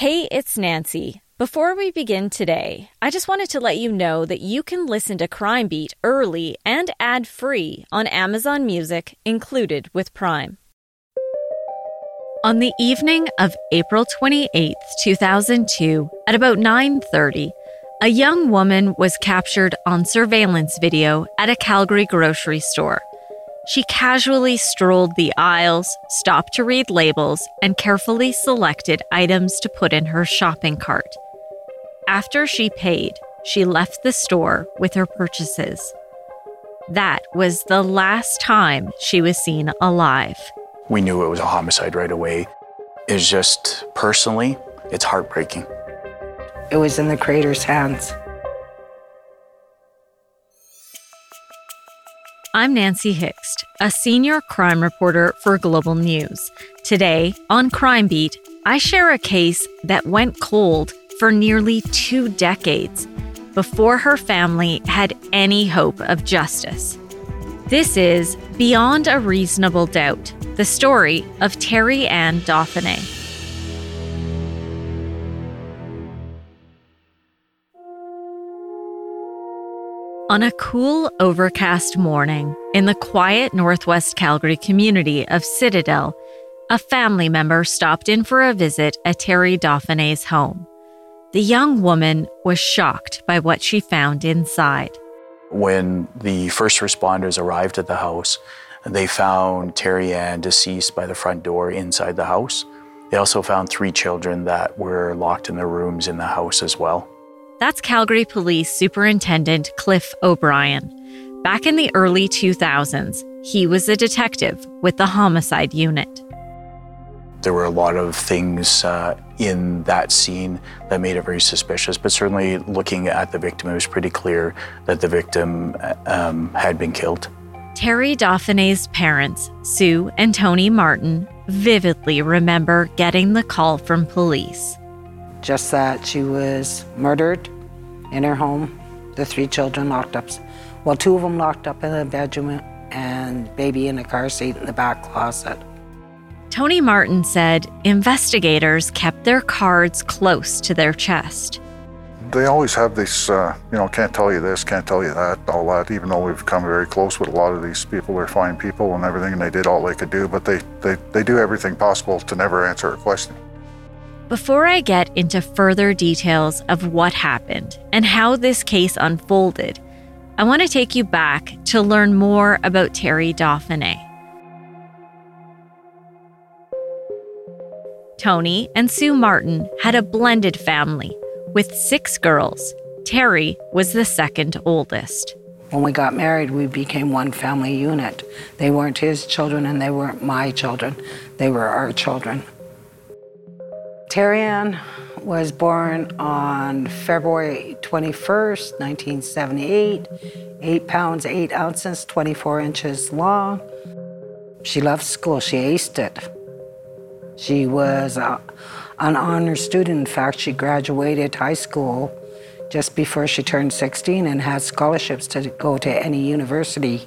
Hey, it's Nancy. Before we begin today, I just wanted to let you know that you can listen to Crime Beat early and ad free on Amazon Music, included with Prime. On the evening of April 28, 2002, at about 9:30, a young woman was captured on surveillance video at a Calgary grocery store. She casually strolled the aisles, stopped to read labels, and carefully selected items to put in her shopping cart. After she paid, she left the store with her purchases. That was the last time she was seen alive. We knew it was a homicide right away. It's just personally, it's heartbreaking. It was in the creator's hands. I'm Nancy Hixt, a senior crime reporter for Global News. Today, on Crime Beat, I share a case that went cold for nearly two decades before her family had any hope of justice. This is Beyond a Reasonable Doubt, the story of Terrie Ann Dauphinais. On a cool, overcast morning in the quiet Northwest Calgary community of Citadel, a family member stopped in for a visit at Terrie Dauphinais's home. The young woman was shocked by what she found inside. When the first responders arrived at the house, they found Terrie Ann deceased by the front door inside the house. They also found three children that were locked in their rooms in the house as well. That's Calgary Police Superintendent Cliff O'Brien. Back in the early 2000s, he was a detective with the homicide unit. There were a lot of things uh, in that scene that made it very suspicious, but certainly looking at the victim, it was pretty clear that the victim um, had been killed. Terrie Dauphinais's parents, Sue and Tony Martin, vividly remember getting the call from police just that she was murdered in her home, the three children locked up. Well, two of them locked up in the bedroom and baby in a car seat in the back closet. Tony Martin said investigators kept their cards close to their chest. They always have this, uh, you know, can't tell you this, can't tell you that, all that, even though we've come very close with a lot of these people. They're fine people and everything, and they did all they could do, but they, they, they do everything possible to never answer a question. Before I get into further details of what happened and how this case unfolded, I want to take you back to learn more about Terrie Dauphinais. Tony and Sue Martin had a blended family with six girls. Terrie was the second oldest. When we got married, we became one family unit. They weren't his children and they weren't my children, they were our children. Terrie Ann was born on February 21st, 1978, 8 pounds, 8 ounces, 24 inches long. She loved school, she aced it. She was a, an honor student. In fact, she graduated high school just before she turned 16 and had scholarships to go to any university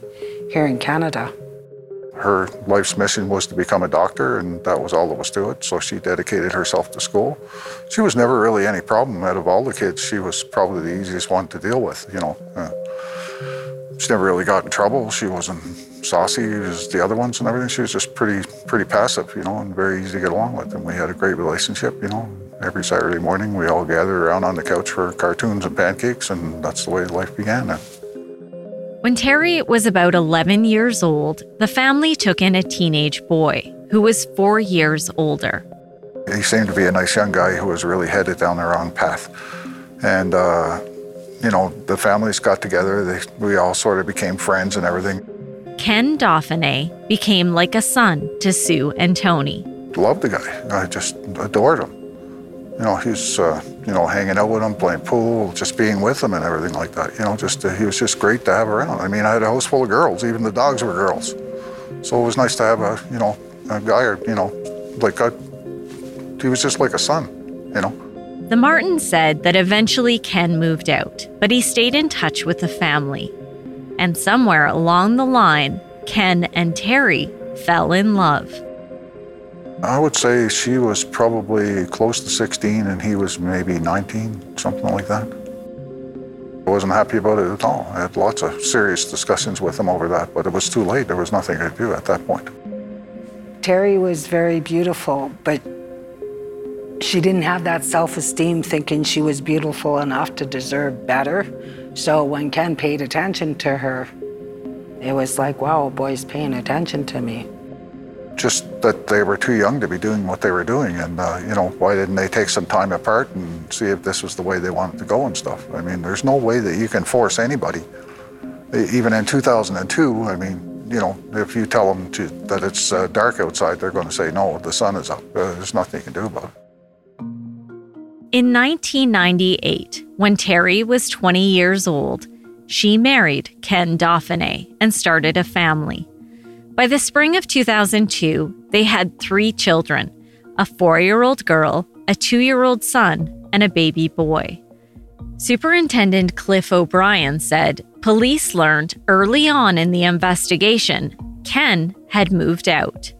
here in Canada. Her life's mission was to become a doctor, and that was all there was to it. So she dedicated herself to school. She was never really any problem out of all the kids. She was probably the easiest one to deal with. You know, uh, she never really got in trouble. She wasn't saucy as the other ones and everything. She was just pretty, pretty passive, you know, and very easy to get along with. And we had a great relationship. You know, every Saturday morning we all gathered around on the couch for cartoons and pancakes, and that's the way life began. When Terrie was about 11 years old, the family took in a teenage boy who was four years older. He seemed to be a nice young guy who was really headed down the wrong path. And, uh, you know, the families got together, they, we all sort of became friends and everything. Ken Dauphinais became like a son to Sue and Tony. Loved the guy. I just adored him. You know, he's, uh, you know, hanging out with him, playing pool, just being with him and everything like that. You know, just, uh, he was just great to have around. I mean, I had a house full of girls, even the dogs were girls. So it was nice to have a, you know, a guy, or, you know, like a, he was just like a son, you know. The Martins said that eventually Ken moved out, but he stayed in touch with the family. And somewhere along the line, Ken and Terrie fell in love. I would say she was probably close to 16 and he was maybe 19, something like that. I wasn't happy about it at all. I had lots of serious discussions with him over that, but it was too late. There was nothing I could do at that point. Terrie was very beautiful, but she didn't have that self esteem thinking she was beautiful enough to deserve better. So when Ken paid attention to her, it was like, wow, boy's paying attention to me. Just that they were too young to be doing what they were doing. And, uh, you know, why didn't they take some time apart and see if this was the way they wanted to go and stuff? I mean, there's no way that you can force anybody. Even in 2002, I mean, you know, if you tell them to, that it's uh, dark outside, they're going to say, no, the sun is up. Uh, there's nothing you can do about it. In 1998, when Terrie was 20 years old, she married Ken Dauphinais and started a family. By the spring of 2002, they had three children a four year old girl, a two year old son, and a baby boy. Superintendent Cliff O'Brien said police learned early on in the investigation Ken had moved out.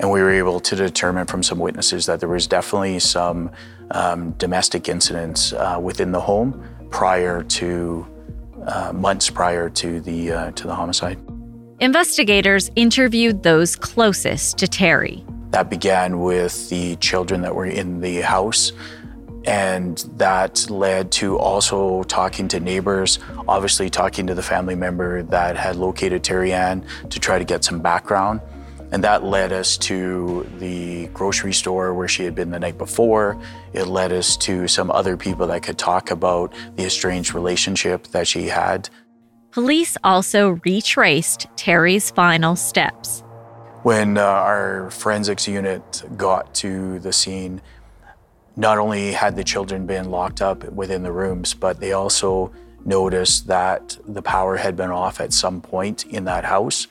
And we were able to determine from some witnesses that there was definitely some um, domestic incidents uh, within the home prior to uh, months prior to the uh, to the homicide. Investigators interviewed those closest to Terrie. That began with the children that were in the house. And that led to also talking to neighbors, obviously talking to the family member that had located Terrie Ann to try to get some background. And that led us to the grocery store where she had been the night before. It led us to some other people that could talk about the estranged relationship that she had. Police also retraced Terrie's final steps. When uh, our forensics unit got to the scene, not only had the children been locked up within the rooms, but they also noticed that the power had been off at some point in that house.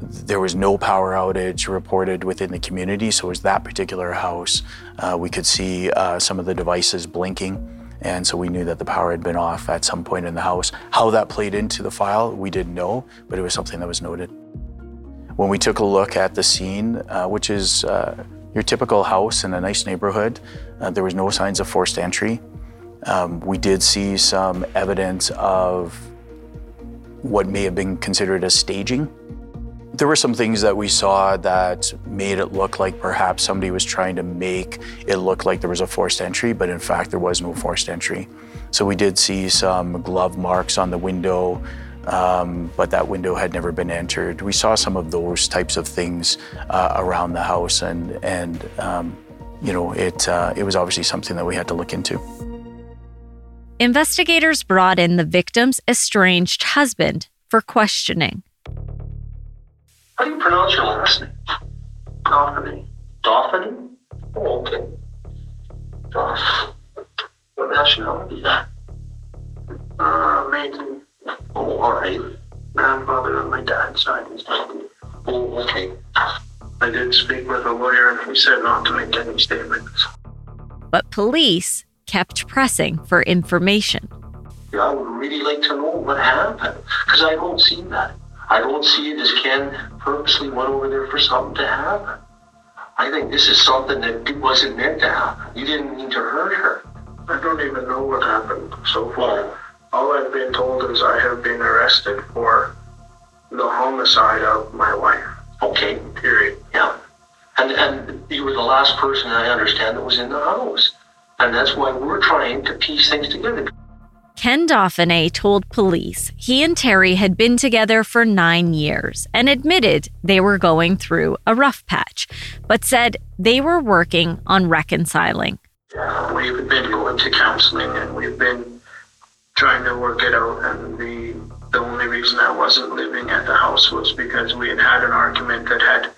There was no power outage reported within the community, so it was that particular house. Uh, we could see uh, some of the devices blinking, and so we knew that the power had been off at some point in the house. How that played into the file, we didn't know, but it was something that was noted. When we took a look at the scene, uh, which is uh, your typical house in a nice neighborhood, uh, there was no signs of forced entry. Um, we did see some evidence of what may have been considered as staging. There were some things that we saw that made it look like perhaps somebody was trying to make it look like there was a forced entry, but in fact, there was no forced entry. So we did see some glove marks on the window, um, but that window had never been entered. We saw some of those types of things uh, around the house, and and um, you know, it uh, it was obviously something that we had to look into. Investigators brought in the victim's estranged husband for questioning. How pronounce your last name? Dauphiny. Dauphiny? Oh, okay. Dauphiny. What nationality is that? Uh, Métis. Oh, all right. Grandfather on my dad's side is Métis. Oh, okay. I did speak with a lawyer and he said not to make any statements. But police kept pressing for information. Yeah, I would really like to know what happened because I don't see that. I don't see it as Ken purposely went over there for something to happen. I think this is something that wasn't meant to happen. You didn't mean to hurt her. I don't even know what happened so far. All I've been told is I have been arrested for the homicide of my wife. Okay. Period. Yeah. And and you were the last person I understand that was in the house. And that's why we're trying to piece things together. Ken Dauphinais told police he and Terrie had been together for nine years and admitted they were going through a rough patch, but said they were working on reconciling. We've been going to counseling and we've been trying to work it out. And the, the only reason I wasn't living at the house was because we had had an argument that had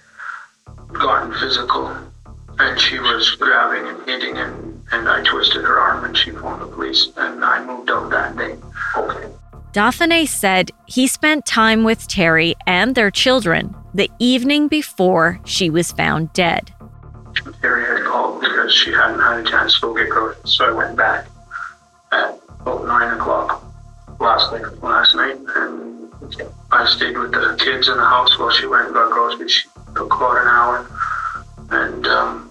gotten physical. And she was grabbing and hitting and and I twisted her arm and she phoned the police and I moved out that day. Okay. Dauphinais said he spent time with Terrie and their children the evening before she was found dead. Terrie had called because she hadn't had a chance to go get groceries, so I went back at about nine o'clock last night. Last night, and I stayed with the kids in the house while she went and got groceries. She took about an hour And, um,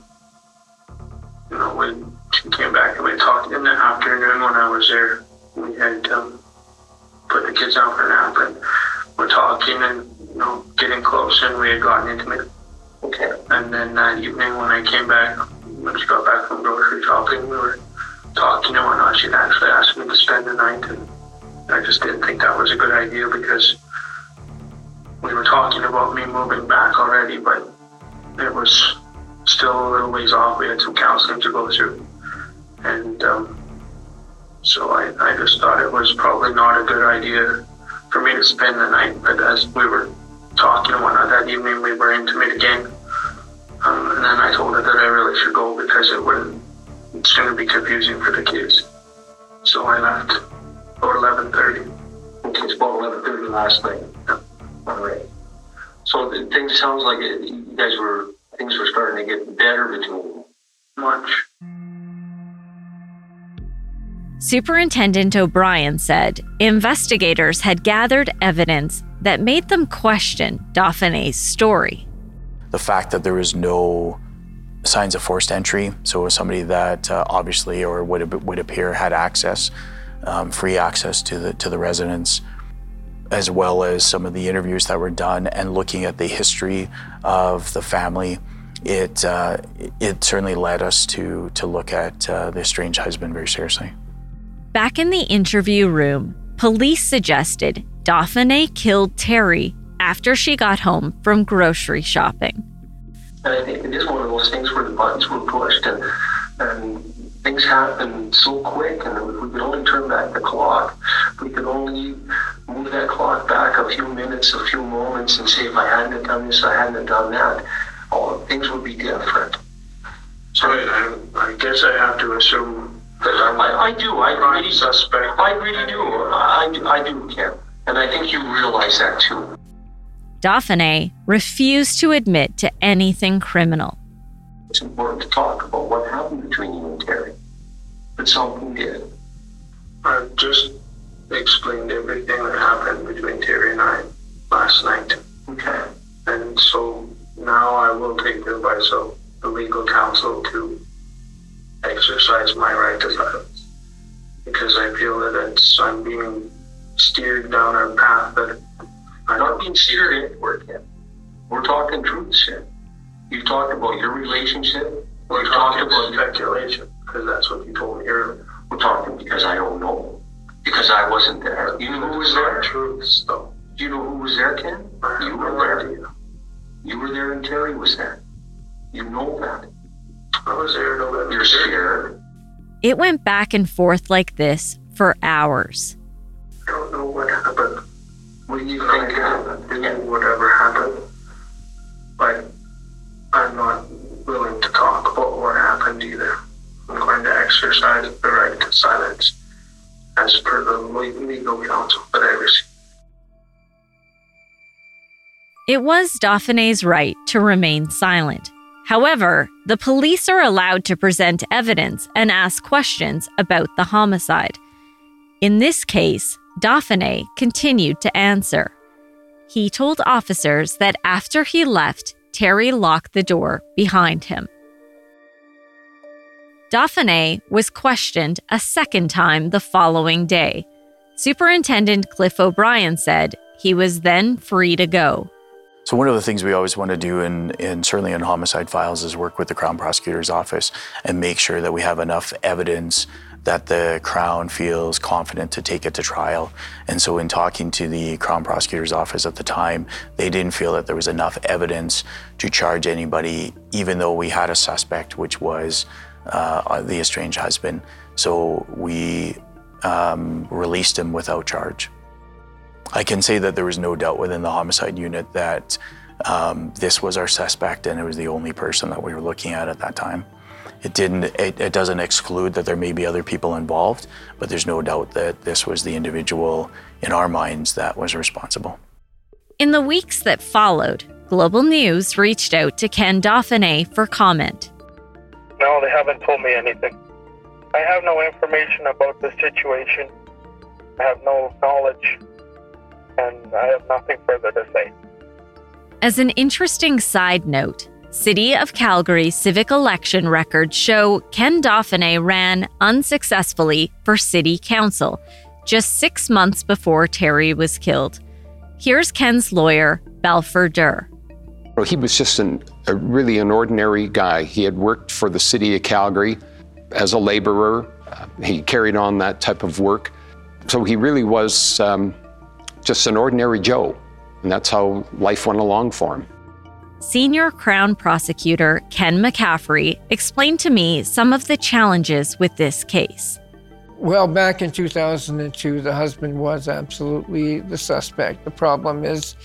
in the afternoon when I was there, we had um, put the kids out for a nap and we're talking and, you know, getting close and we had gotten intimate. Okay. And then that evening when I came back, when she got back from grocery shopping, we were talking and whatnot. She'd actually asked me to spend the night and I just didn't think that was a good idea because we were talking about me moving back already, but it was still a little ways off. We had some counseling to go through. And um, so I, I just thought it was probably not a good idea for me to spend the night. But as we were talking and whatnot that evening, we were intimate again. Um, and then I told her that I really should go because it would it's going to be confusing for the kids. So I left about 11.30. Okay, it's about 11.30 last night. All right. So things sounds like it, you guys were things were starting to get better between you. Much. Superintendent O'Brien said investigators had gathered evidence that made them question Dauphinais's story. The fact that there was no signs of forced entry, so it was somebody that uh, obviously or would would appear had access, um, free access to the to the residence, as well as some of the interviews that were done and looking at the history of the family. It uh, it certainly led us to to look at uh, the estranged husband very seriously. Back in the interview room, police suggested Dauphinais killed Terrie after she got home from grocery shopping. And I think it is one of those things where the buttons were pushed and, and things happened so quick, and if we could only turn back the clock, we could only move that clock back a few minutes, a few moments, and say, if I hadn't done this, I hadn't done that, all things would be different. So I, I guess I have to assume that I'm I, I do. I really, suspect. I really do. I, do- I do, Ken. And I think you realize that too. Dauphinais refused to admit to anything criminal. It's important to talk about what happened between you and Terrie. But something did. I've just explained everything that happened between Terrie and I last night. Okay. And so now I will take the advice of the legal counsel to exercise my right to silence. Because I feel that it's, I'm being steered down a path that I Not being steered anywhere, Ken. We're talking truths here. You talked about your relationship. We're You talking talked about speculation, because that's what you told me earlier. We're talking because I don't know. Because I wasn't there. You know who was there? truths, though. Do you know who was there, Ken? You were there. You were there and Terrie was there. You know that. I was there November. You're. It went back and forth like this for hours. I don't know what happened. What do you I think happened? didn't whatever happened. But I'm not willing to talk about what happened either. I'm going to exercise the right to silence as per the legal counsel that I received. It was Dauphinais's right to remain silent. However, the police are allowed to present evidence and ask questions about the homicide. In this case, Dauphinais continued to answer. He told officers that after he left, Terrie locked the door behind him. Dauphinais was questioned a second time the following day. Superintendent Cliff O'Brien said he was then free to go. So one of the things we always want to do in, in certainly in homicide files is work with the Crown Prosecutor's Office and make sure that we have enough evidence that the Crown feels confident to take it to trial. And so in talking to the Crown Prosecutor's Office at the time, they didn't feel that there was enough evidence to charge anybody, even though we had a suspect, which was uh, the estranged husband. So we um, released him without charge. I can say that there was no doubt within the homicide unit that um, this was our suspect and it was the only person that we were looking at at that time. It didn't. It, it doesn't exclude that there may be other people involved, but there's no doubt that this was the individual in our minds that was responsible. In the weeks that followed, Global News reached out to Ken Dauphinais for comment. No, they haven't told me anything. I have no information about the situation. I have no knowledge, and I have nothing further to say. As an interesting side note, City of Calgary civic election records show Ken Dauphinais ran unsuccessfully for city council just six months before Terrie was killed. Here's Ken's lawyer, Balfour Der. Well, he was just an, a really an ordinary guy. He had worked for the city of Calgary as a laborer. He carried on that type of work. So he really was um, just an ordinary Joe. And that's how life went along for him. Senior Crown Prosecutor Ken McCaffrey explained to me some of the challenges with this case. Well, back in 2002, the husband was absolutely the suspect. The problem is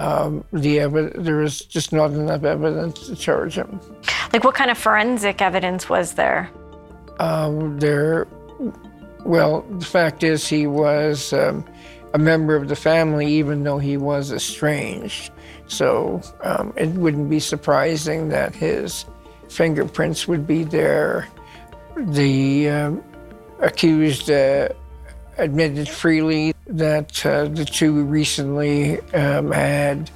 um, the ev- there is just not enough evidence to charge him. Like, what kind of forensic evidence was there? Um, there, well, the fact is, he was um, a member of the family, even though he was estranged. So um, it wouldn't be surprising that his fingerprints would be there. The um, accused uh, admitted freely that uh, the two recently um, had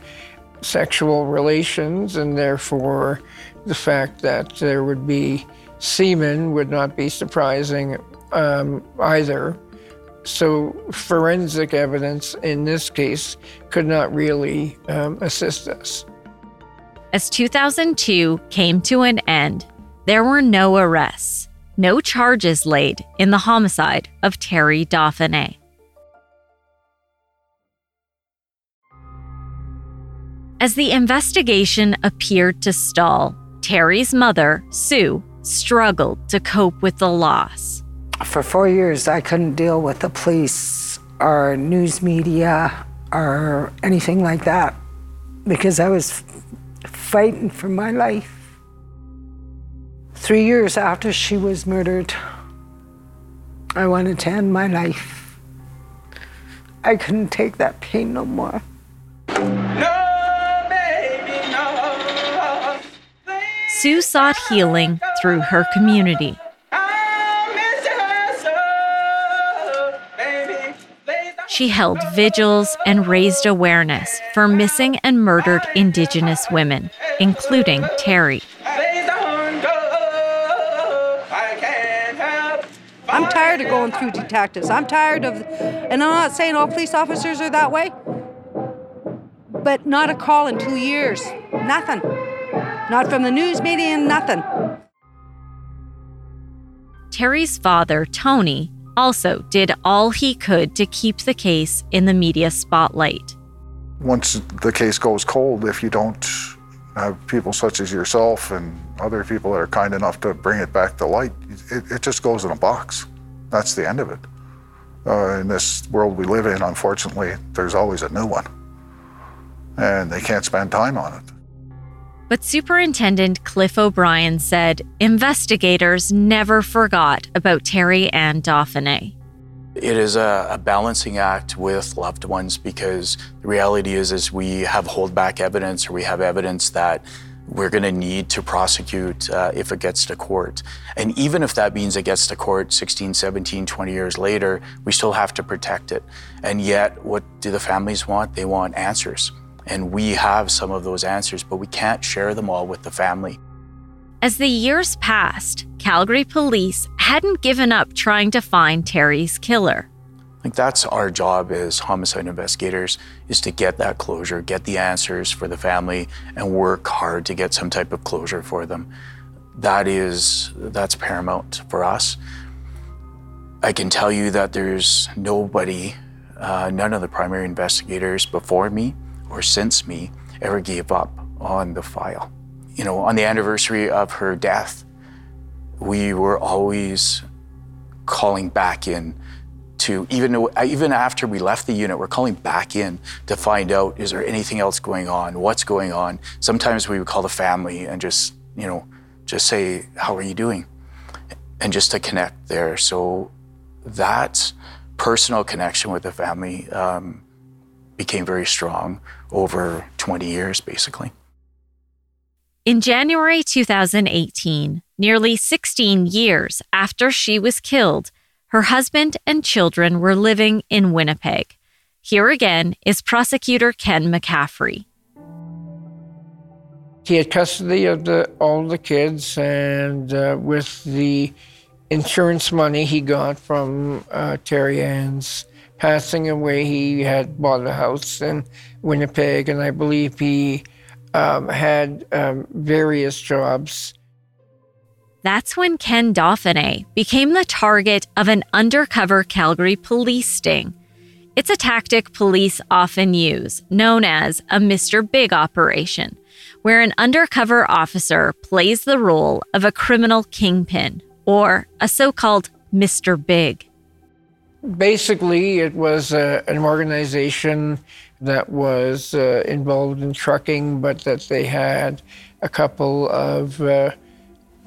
sexual relations, and therefore the fact that there would be semen would not be surprising um, either. So, forensic evidence in this case could not really um, assist us. As 2002 came to an end, there were no arrests, no charges laid in the homicide of Terrie Dauphinais. As the investigation appeared to stall, Terrie's mother, Sue, struggled to cope with the loss. For four years, I couldn't deal with the police or news media or anything like that because I was fighting for my life. Three years after she was murdered, I wanted to end my life. I couldn't take that pain no more. Sue sought healing through her community. She held vigils and raised awareness for missing and murdered Indigenous women, including Terrie. I'm tired of going through detectives. I'm tired of, and I'm not saying all police officers are that way, but not a call in two years. Nothing. Not from the news media, nothing. Terrie's father, Tony, also did all he could to keep the case in the media spotlight. Once the case goes cold, if you don't have people such as yourself and other people that are kind enough to bring it back to light, it, it just goes in a box. That's the end of it. Uh, in this world we live in, unfortunately, there's always a new one. And they can't spend time on it. But Superintendent Cliff O'Brien said investigators never forgot about Terrie Ann Dauphinais. It is a, a, balancing act with loved ones because the reality is, is we have holdback evidence or we have evidence that we're going to need to prosecute uh, if it gets to court. And even if that means it gets to court 16, 17, 20 years later, we still have to protect it. And yet, what do the families want? They want answers. And we have some of those answers, but we can't share them all with the family. As the years passed, Calgary police hadn't given up trying to find Terrie's killer. Like that's our job as homicide investigators is to get that closure, get the answers for the family and work hard to get some type of closure for them. That is that's paramount for us. I can tell you that there's nobody, uh, none of the primary investigators before me or since me ever gave up on the file. You know, on the anniversary of her death, we were always calling back in to even even after we left the unit, we're calling back in to find out is there anything else going on? What's going on? Sometimes we would call the family and just you know just say how are you doing, and just to connect there. So that personal connection with the family um, became very strong over 20 years, basically. In January 2018, nearly 16 years after she was killed, her husband and children were living in Winnipeg. Here again is prosecutor Ken McCaffrey. He had custody of the, all the kids, and uh, with the insurance money he got from uh, Terrie Ann's passing away, he had bought a house in Winnipeg, and I believe he um, had um, various jobs. That's when Ken Dauphinais became the target of an undercover Calgary police sting. It's a tactic police often use, known as a Mr. Big operation, where an undercover officer plays the role of a criminal kingpin or a so called Mr. Big. Basically, it was uh, an organization that was uh, involved in trucking, but that they had a couple of uh,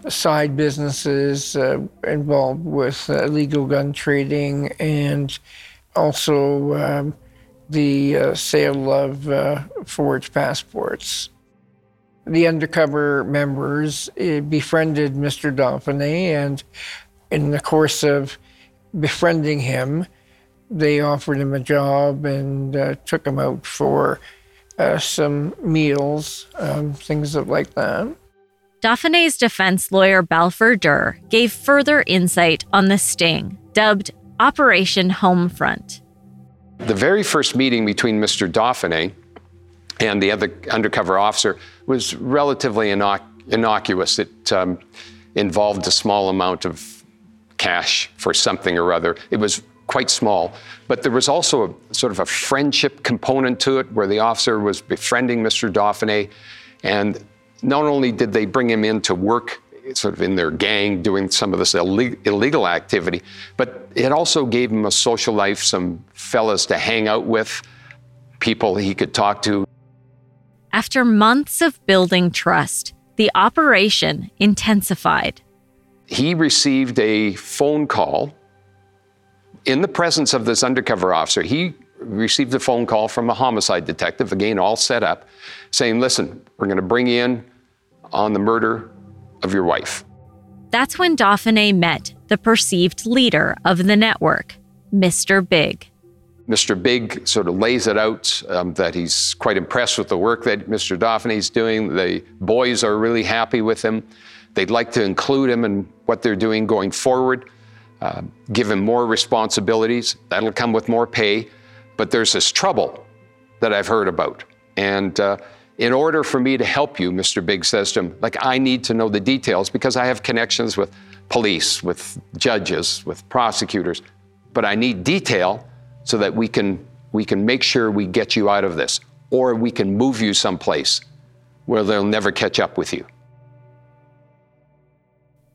side businesses uh, involved with uh, illegal gun trading and also um, the uh, sale of forged passports. The undercover members uh, befriended Mr. Dauphinais, and in the course of befriending him, they offered him a job and uh, took him out for uh, some meals, um, things like that. Dauphinais' defense lawyer Balfour Der gave further insight on the sting, dubbed Operation Homefront. The very first meeting between Mr. Dauphinais and the other undercover officer was relatively innoc- innocuous. It um, involved a small amount of cash for something or other. It was quite small, but there was also a sort of a friendship component to it where the officer was befriending Mr. Dauphinais. And not only did they bring him in to work sort of in their gang doing some of this illegal activity, but it also gave him a social life, some fellas to hang out with, people he could talk to. After months of building trust, the operation intensified. He received a phone call in the presence of this undercover officer. He received a phone call from a homicide detective, again, all set up, saying, Listen, we're going to bring you in on the murder of your wife. That's when Dauphinais met the perceived leader of the network, Mr. Big. Mr. Big sort of lays it out um, that he's quite impressed with the work that Mr. Dauphinais is doing. The boys are really happy with him. They'd like to include him in what they're doing going forward, uh, give him more responsibilities. That'll come with more pay. But there's this trouble that I've heard about. And uh, in order for me to help you, Mr. Big says to him, like, I need to know the details because I have connections with police, with judges, with prosecutors, but I need detail so that we can, we can make sure we get you out of this or we can move you someplace where they'll never catch up with you.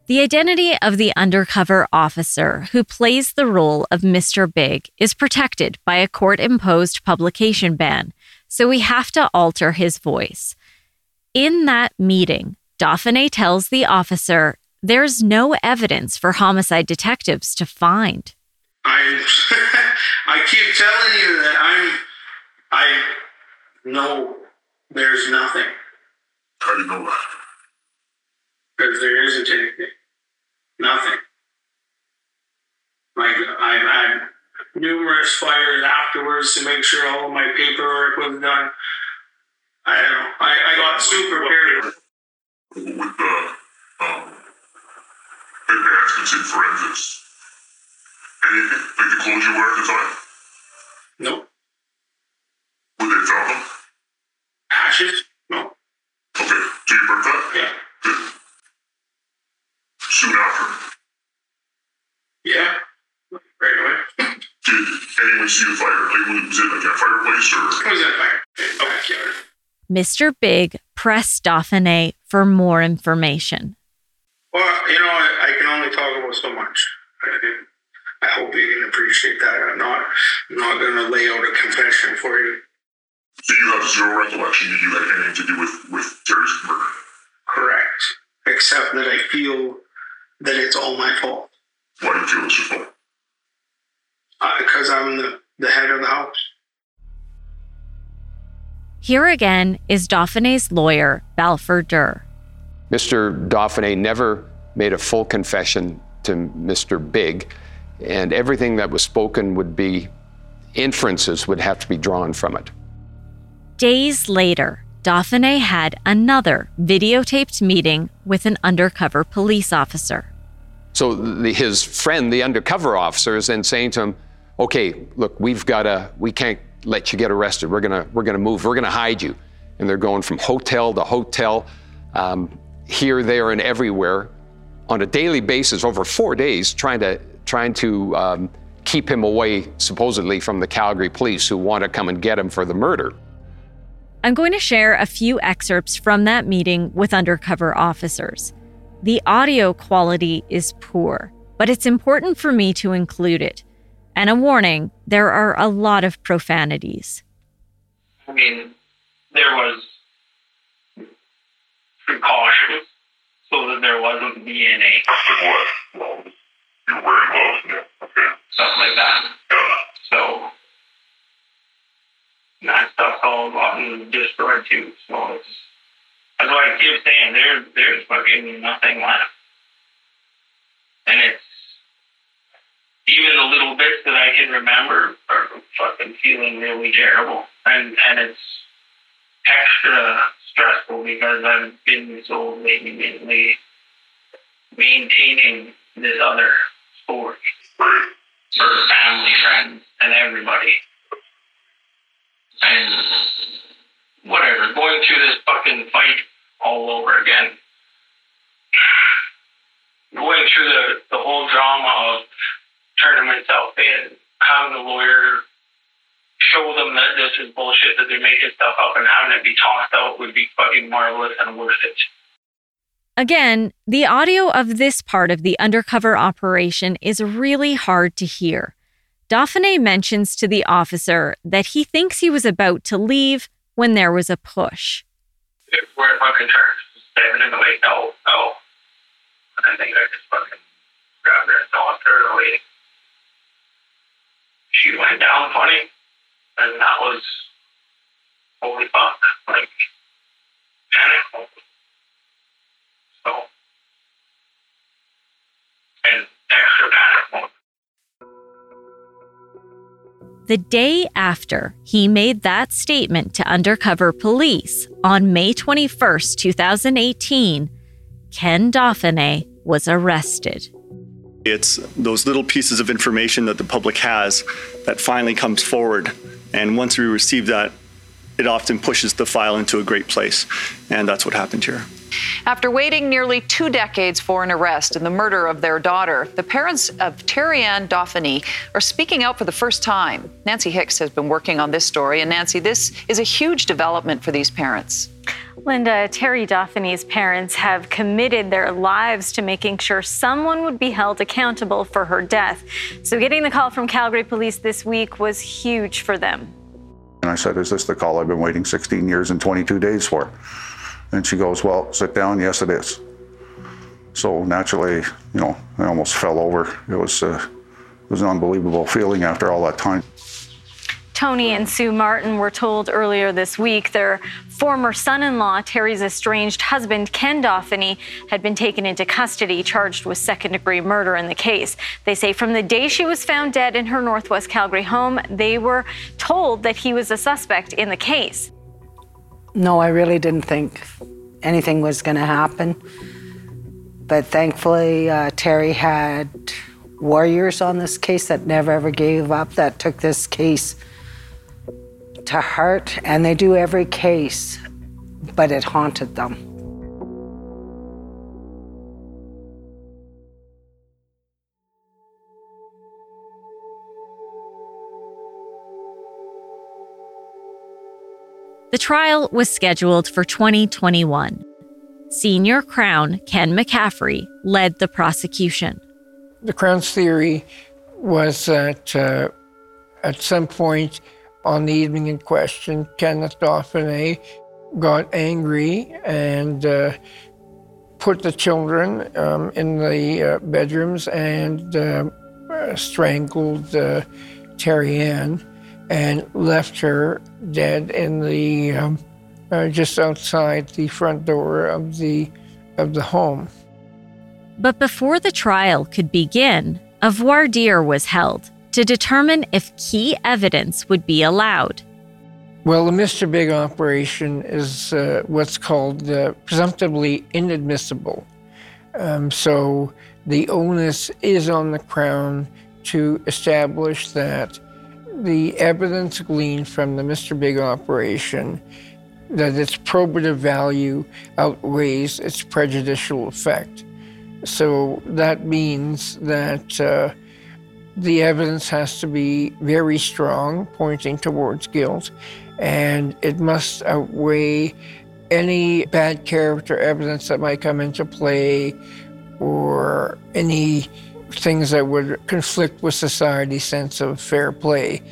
The identity of the undercover officer who plays the role of Mr. Big is protected by a court imposed publication ban so we have to alter his voice. In that meeting, Dauphinais tells the officer there's no evidence for homicide detectives to find. I'm, I keep telling you that I'm, I know there's nothing. How do you know that? Because there isn't anything. Nothing. Like, I've had numerous fires afterwards to make sure all of my paperwork was done. I don't know. I, I got super prepared. With the um, advancements in forensics, anything like the clothes you wear at the time? Nope. Would they found them? Ashes? No. Okay. So you burnt that? Yeah. Good. Soon after? Yeah. Right away. Did anyone see the fire? Like, was it like a fireplace or? It was in a fire. A backyard. Mr. Big pressed Dauphinais for more information. Well, you know, I, I can only talk about so much. I, I hope you can appreciate that. I'm not, I'm not going to lay out a confession for you. So you have zero recollection that you had anything to do with with Terrie's murder. Correct. Except that I feel that it's all my fault. Why do you feel it's your fault? Uh, because I'm the, the head of the house. Here again is Dauphinais's lawyer, Balfour Der. Mr. Dauphinais never made a full confession to Mr. Big, and everything that was spoken would be inferences would have to be drawn from it. Days later, Dauphinais had another videotaped meeting with an undercover police officer. So the, his friend, the undercover officer, is then saying to him, "Okay, look, we've got to, we can't let you get arrested. We're gonna, we're gonna move. We're gonna hide you." And they're going from hotel to hotel, um, here, there, and everywhere, on a daily basis over four days, trying to, trying to um, keep him away, supposedly from the Calgary police who want to come and get him for the murder. I'm going to share a few excerpts from that meeting with undercover officers. The audio quality is poor, but it's important for me to include it. And a warning there are a lot of profanities. I mean, there was precautions so that there wasn't DNA. What? Gloves? You're wearing gloves? Yeah. Okay. Stuff like that. Yeah. So that stuff's all gotten destroyed too. So it's that's why I keep saying there there's fucking nothing left. And it's even the little bits that I can remember are fucking feeling really terrible. And and it's extra stressful because I've been so vehemently maintaining this other sport for family, friends, and everybody. And whatever, going through this fucking fight all over again. Going through the, the whole drama of turning myself in, having the lawyer show them that this is bullshit, that they're making stuff up, and having it be tossed out would be fucking marvelous and worth it. Again, the audio of this part of the undercover operation is really hard to hear. Dauphinais mentions to the officer that he thinks he was about to leave when there was a push. We're fucking turned, standing in the way, no, no. I think I just fucking grabbed her and tossed her away. She went down funny, and that was holy fuck, like panic. So, and The day after he made that statement to undercover police on May 21st, 2018, Ken Dauphinais was arrested. It's those little pieces of information that the public has that finally comes forward. And once we receive that, it often pushes the file into a great place. And that's what happened here. After waiting nearly two decades for an arrest in the murder of their daughter, the parents of Terrie-Ann Dauphinais are speaking out for the first time. Nancy Hixt has been working on this story, and Nancy, this is a huge development for these parents. Linda, Terrie Dauphinais's parents have committed their lives to making sure someone would be held accountable for her death. So getting the call from Calgary Police this week was huge for them. And I said, Is this the call I've been waiting 16 years and 22 days for? And she goes, Well, sit down. Yes, it is. So naturally, you know, I almost fell over. It was, uh, it was an unbelievable feeling after all that time. Tony and Sue Martin were told earlier this week their former son in law, Terrie's estranged husband, Ken Dauphinais, had been taken into custody, charged with second degree murder in the case. They say from the day she was found dead in her Northwest Calgary home, they were told that he was a suspect in the case. No, I really didn't think anything was going to happen. But thankfully, uh, Terrie had warriors on this case that never ever gave up, that took this case to heart. And they do every case, but it haunted them. The trial was scheduled for 2021. Senior Crown Ken McCaffrey led the prosecution. The Crown's theory was that uh, at some point on the evening in question, Kenneth Dauphinais got angry and uh, put the children um, in the uh, bedrooms and uh, strangled uh, Terrie Ann and left her dead in the um, uh, just outside the front door of the of the home. But before the trial could begin, a voir dire was held to determine if key evidence would be allowed. Well, the Mr. Big operation is uh, what's called uh, presumptively inadmissible. Um, so the onus is on the Crown to establish that the evidence gleaned from the Mr. Big operation that its probative value outweighs its prejudicial effect. So that means that uh, the evidence has to be very strong, pointing towards guilt, and it must outweigh any bad character evidence that might come into play or any things that would conflict with society's sense of fair play.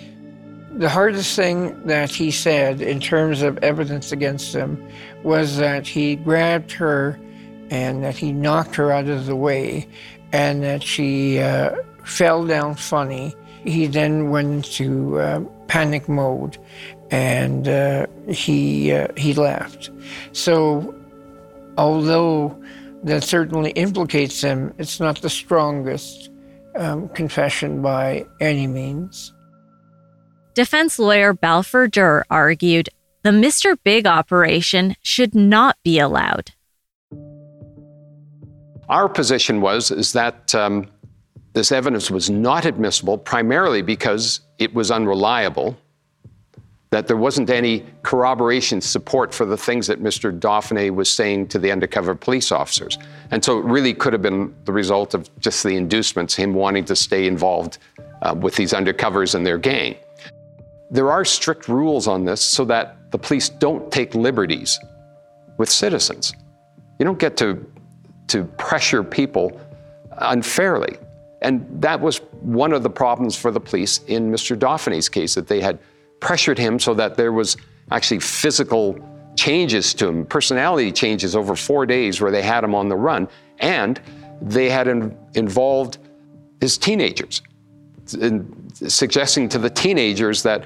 The hardest thing that he said in terms of evidence against him was that he grabbed her and that he knocked her out of the way and that she uh, fell down funny. He then went into uh, panic mode and uh, he, uh, he left. So, although that certainly implicates him. It's not the strongest um, confession by any means. Defense lawyer Balfour Der argued the Mr. Big operation should not be allowed. Our position was is that um, this evidence was not admissible primarily because it was unreliable that there wasn't any corroboration support for the things that Mr. Dauphinais was saying to the undercover police officers. And so it really could have been the result of just the inducements, him wanting to stay involved uh, with these undercovers and their gang. There are strict rules on this so that the police don't take liberties with citizens. You don't get to, to pressure people unfairly. And that was one of the problems for the police in Mr. Dauphinais's case, that they had pressured him so that there was actually physical changes to him, personality changes over four days where they had him on the run, and they had in, involved his teenagers, in suggesting to the teenagers that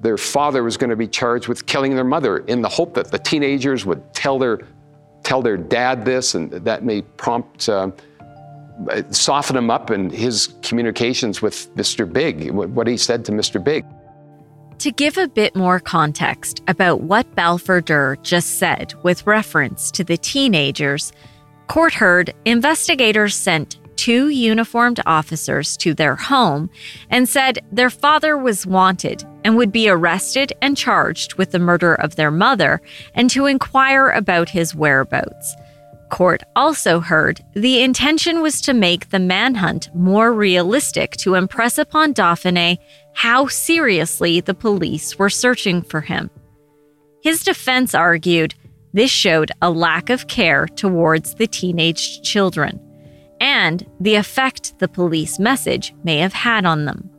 their father was going to be charged with killing their mother in the hope that the teenagers would tell their tell their dad this, and that may prompt. Uh, soften him up in his communications with Mr. Big, what he said to Mr. Big. To give a bit more context about what Balfour Der just said with reference to the teenagers, court heard investigators sent two uniformed officers to their home and said their father was wanted and would be arrested and charged with the murder of their mother and to inquire about his whereabouts. Court also heard the intention was to make the manhunt more realistic to impress upon Dauphinais how seriously the police were searching for him. His defense argued this showed a lack of care towards the teenage children and the effect the police message may have had on them.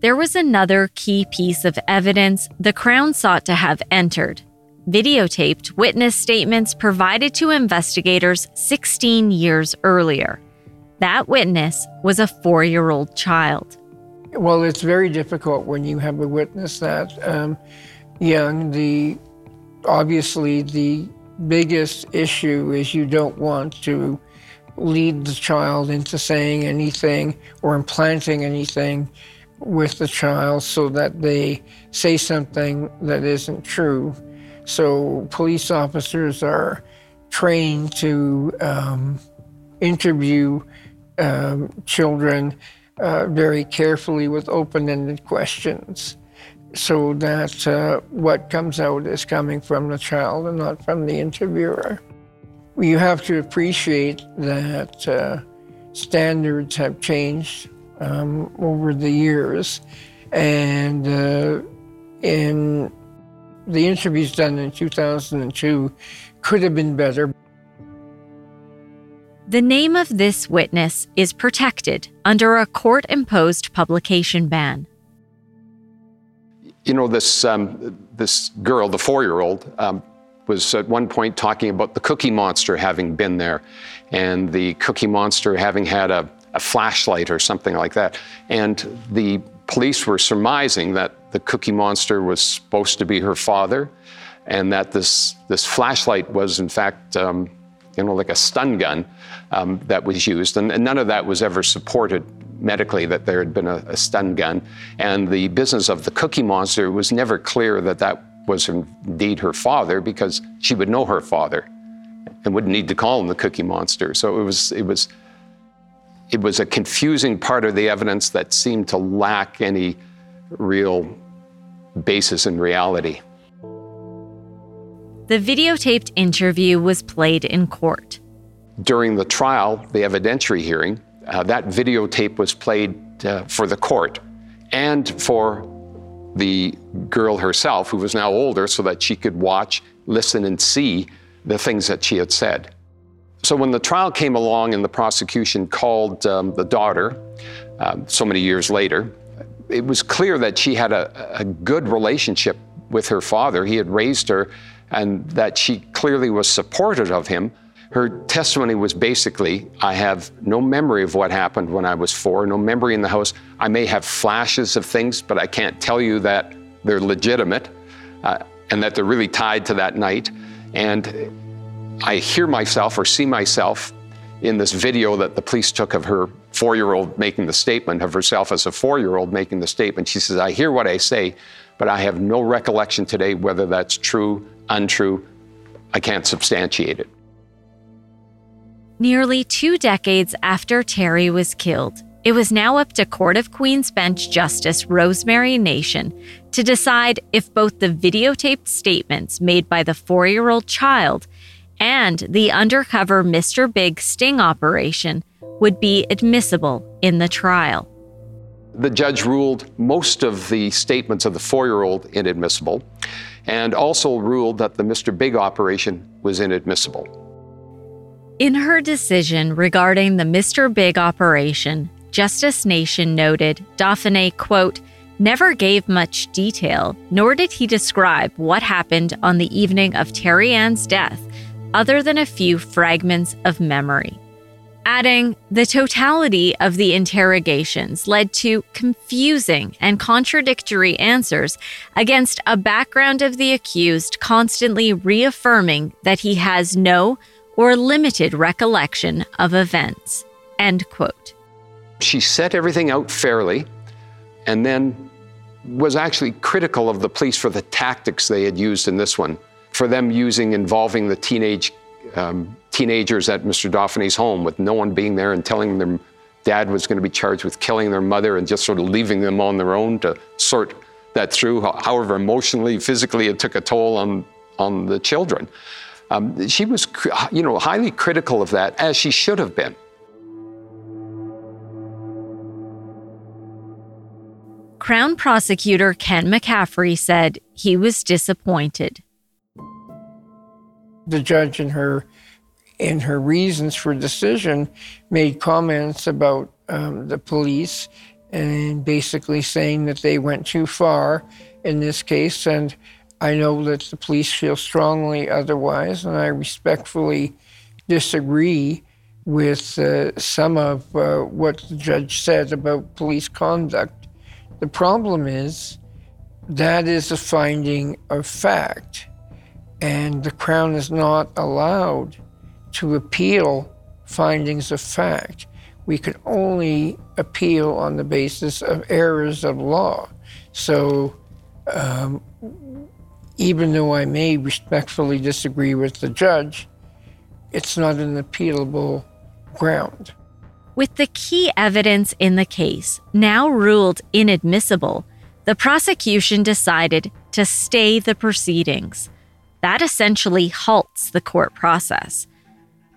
There was another key piece of evidence the Crown sought to have entered videotaped witness statements provided to investigators 16 years earlier. That witness was a four year old child. Well, it's very difficult when you have a witness that um, young. The obviously the biggest issue is you don't want to lead the child into saying anything or implanting anything with the child so that they say something that isn't true. So police officers are trained to um, interview um, children uh, very carefully with open-ended questions so that uh, what comes out is coming from the child and not from the interviewer. You have to appreciate that uh, standards have changed um, over the years, and uh, in the interviews done in 2002 could have been better. The name of this witness is protected under a court imposed publication ban. You know, this, um, this girl, the four year old, um, was at one point talking about the Cookie Monster having been there and the Cookie Monster having had a, a flashlight or something like that. And the police were surmising that the Cookie Monster was supposed to be her father and that this, this flashlight was, in fact, um, you know, like a stun gun um, that was used. And, and, none of that was ever supported medically that there had been a, a stun gun. And the business of the Cookie Monster was never clear that that was indeed her father because she would know her father and wouldn't need to call him the Cookie Monster. So it was, it was, it was a confusing part of the evidence that seemed to lack any real basis in reality. The videotaped interview was played in court. During the trial, the evidentiary hearing, uh, that videotape was played uh, for the court and for the girl herself, who was now older, so that she could watch, listen, and see the things that she had said. So when the trial came along and the prosecution called um, the daughter, um, so many years later, it was clear that she had a, a good relationship with her father. He had raised her, and that she clearly was supportive of him. Her testimony was basically I have no memory of what happened when I was four, no memory in the house. I may have flashes of things, but I can't tell you that they're legitimate uh, and that they're really tied to that night. And I hear myself or see myself in this video that the police took of her four year old making the statement, of herself as a four year old making the statement. She says, I hear what I say, but I have no recollection today whether that's true, untrue. I can't substantiate it. Nearly two decades after Terrie was killed, it was now up to Court of Queen's Bench Justice Rosemary Nation to decide if both the videotaped statements made by the four year old child and the undercover Mr. Big sting operation would be admissible in the trial. The judge ruled most of the statements of the four year old inadmissible and also ruled that the Mr. Big operation was inadmissible. In her decision regarding the Mr. Big operation, Justice Nation noted Dauphinais, quote, never gave much detail, nor did he describe what happened on the evening of Terrie Ann's death, other than a few fragments of memory. Adding, the totality of the interrogations led to confusing and contradictory answers against a background of the accused constantly reaffirming that he has no or limited recollection of events. End quote. She set everything out fairly and then was actually critical of the police for the tactics they had used in this one, for them using involving the teenage um, teenagers at Mr. Dauphinais's home with no one being there and telling them dad was going to be charged with killing their mother and just sort of leaving them on their own to sort that through, however emotionally, physically it took a toll on, on the children. Um, she was, you know, highly critical of that, as she should have been. Crown prosecutor Ken McCaffrey said he was disappointed. The judge in her in her reasons for decision made comments about um, the police and basically saying that they went too far in this case and I know that the police feel strongly otherwise, and I respectfully disagree with uh, some of uh, what the judge said about police conduct. The problem is that is a finding of fact, and the Crown is not allowed to appeal findings of fact. We can only appeal on the basis of errors of law. So, um, even though I may respectfully disagree with the judge, it's not an appealable ground. With the key evidence in the case now ruled inadmissible, the prosecution decided to stay the proceedings. That essentially halts the court process.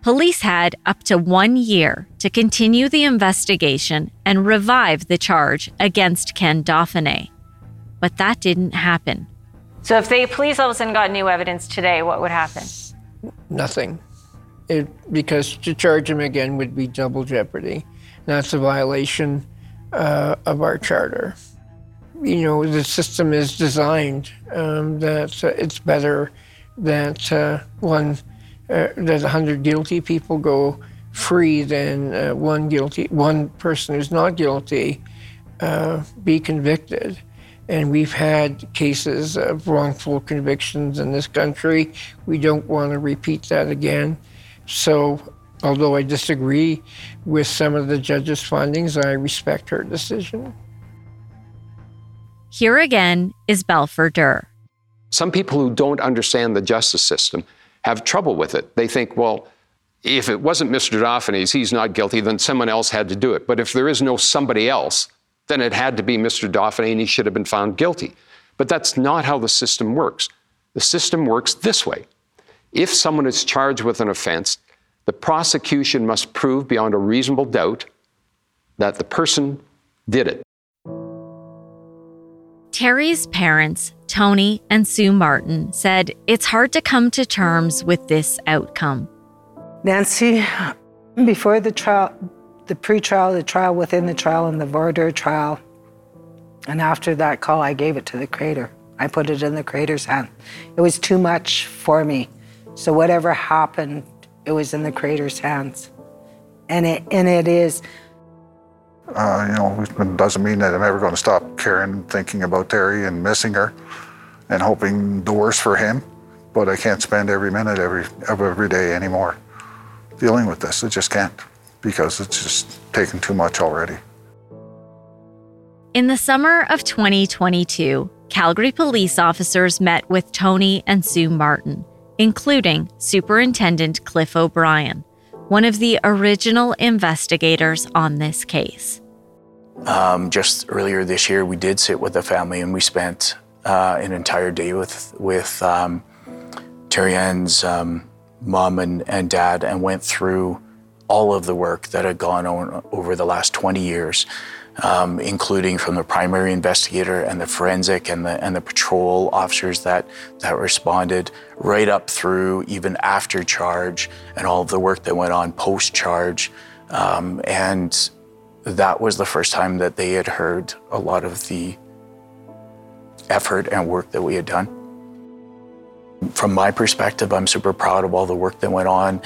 Police had up to one year to continue the investigation and revive the charge against Ken Dauphinais. But that didn't happen. So if the police all of a sudden got new evidence today, what would happen? Nothing. It, because to charge him again would be double jeopardy. That's a violation uh, of our charter. You know, the system is designed um, that uh, it's better that uh, one uh, that a hundred guilty people go free than uh, one guilty one person who's not guilty uh, be convicted. And we've had cases of wrongful convictions in this country. We don't want to repeat that again. So although I disagree with some of the judge's findings, I respect her decision. Here again is Balfour Der. Some people who don't understand the justice system have trouble with it. They think, well, if it wasn't Mr. Dauphinese, he's not guilty, then someone else had to do it. But if there is no somebody else, then it had to be Mr. Dauphinais and he should have been found guilty. But that's not how the system works. The system works this way. If someone is charged with an offense, the prosecution must prove beyond a reasonable doubt that the person did it. Terrie's parents, Tony and Sue Martin, said it's hard to come to terms with this outcome. Nancy, before the trial, the pre-trial, the trial within the trial, and the voir dire trial, and after that call, I gave it to the Creator. I put it in the Creator's hand. It was too much for me. So whatever happened, it was in the Creator's hands. And it, and it is. Uh, you know, it doesn't mean that I'm ever going to stop caring, thinking about Terrie and missing her and hoping the worst for him. But I can't spend every minute every, of every day anymore dealing with this. I just can't because it's just taken too much already. In the summer of 2022, Calgary police officers met with Tony and Sue Martin, including Superintendent Cliff O'Brien, one of the original investigators on this case. Um, just earlier this year, we did sit with the family and we spent uh, an entire day with with um, Terrie Ann's um, mom and, and dad and went through all of the work that had gone on over the last 20 years, um, including from the primary investigator and the forensic and the and the patrol officers that that responded, right up through even after charge and all of the work that went on post charge, um, and that was the first time that they had heard a lot of the effort and work that we had done. From my perspective, I'm super proud of all the work that went on.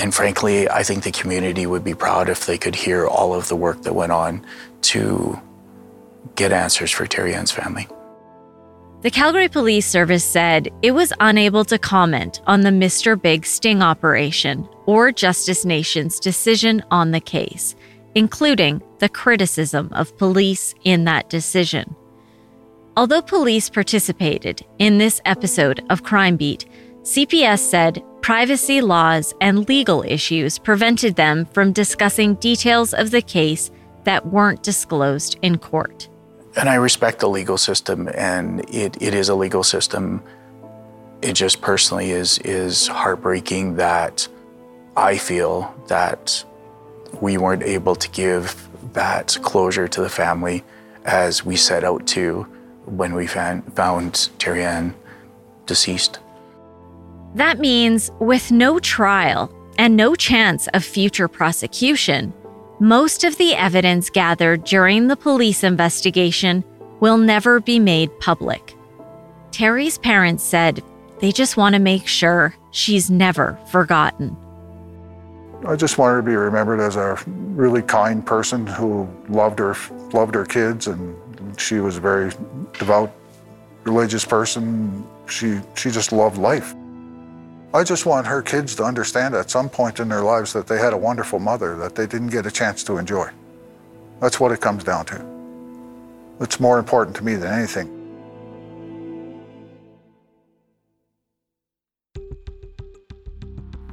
And frankly, I think the community would be proud if they could hear all of the work that went on to get answers for Terrie Ann's family. The Calgary Police Service said it was unable to comment on the Mr. Big sting operation or Justice Nation's decision on the case, including the criticism of police in that decision. Although police participated in this episode of Crime Beat, CPS said privacy laws and legal issues prevented them from discussing details of the case that weren't disclosed in court. And I respect the legal system, and it, it is a legal system. It just personally is is heartbreaking that I feel that we weren't able to give that closure to the family as we set out to when we found, found Terrie deceased. That means with no trial and no chance of future prosecution, most of the evidence gathered during the police investigation will never be made public. Terrie's parents said they just want to make sure she's never forgotten. I just want her to be remembered as a really kind person who loved her loved her kids and she was a very devout religious person. She she just loved life. I just want her kids to understand at some point in their lives that they had a wonderful mother that they didn't get a chance to enjoy. That's what it comes down to. It's more important to me than anything.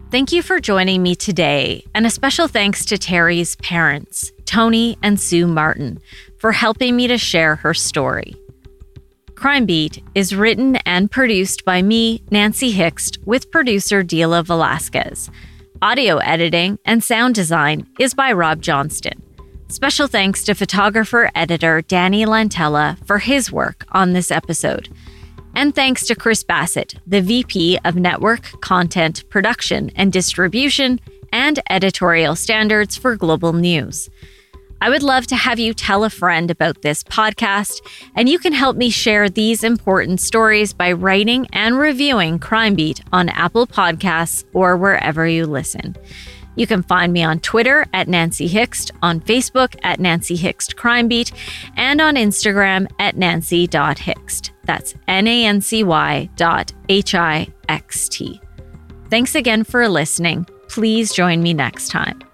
Thank you for joining me today, and a special thanks to Terrie's parents, Tony and Sue Martin, for helping me to share her story. Crime Beat is written and produced by me, Nancy Hixt, with producer Dila Velasquez. Audio editing and sound design is by Rob Johnston. Special thanks to photographer editor Danny Lantella for his work on this episode. And thanks to Chris Bassett, the VP of Network Content Production and Distribution and Editorial Standards for Global News. I would love to have you tell a friend about this podcast, and you can help me share these important stories by writing and reviewing Crime Beat on Apple Podcasts or wherever you listen. You can find me on Twitter at Nancy Hixt, on Facebook at Nancy Hixt Crime Beat, and on Instagram at nancy.hixt. That's N A N C Y dot H I X T. Thanks again for listening. Please join me next time.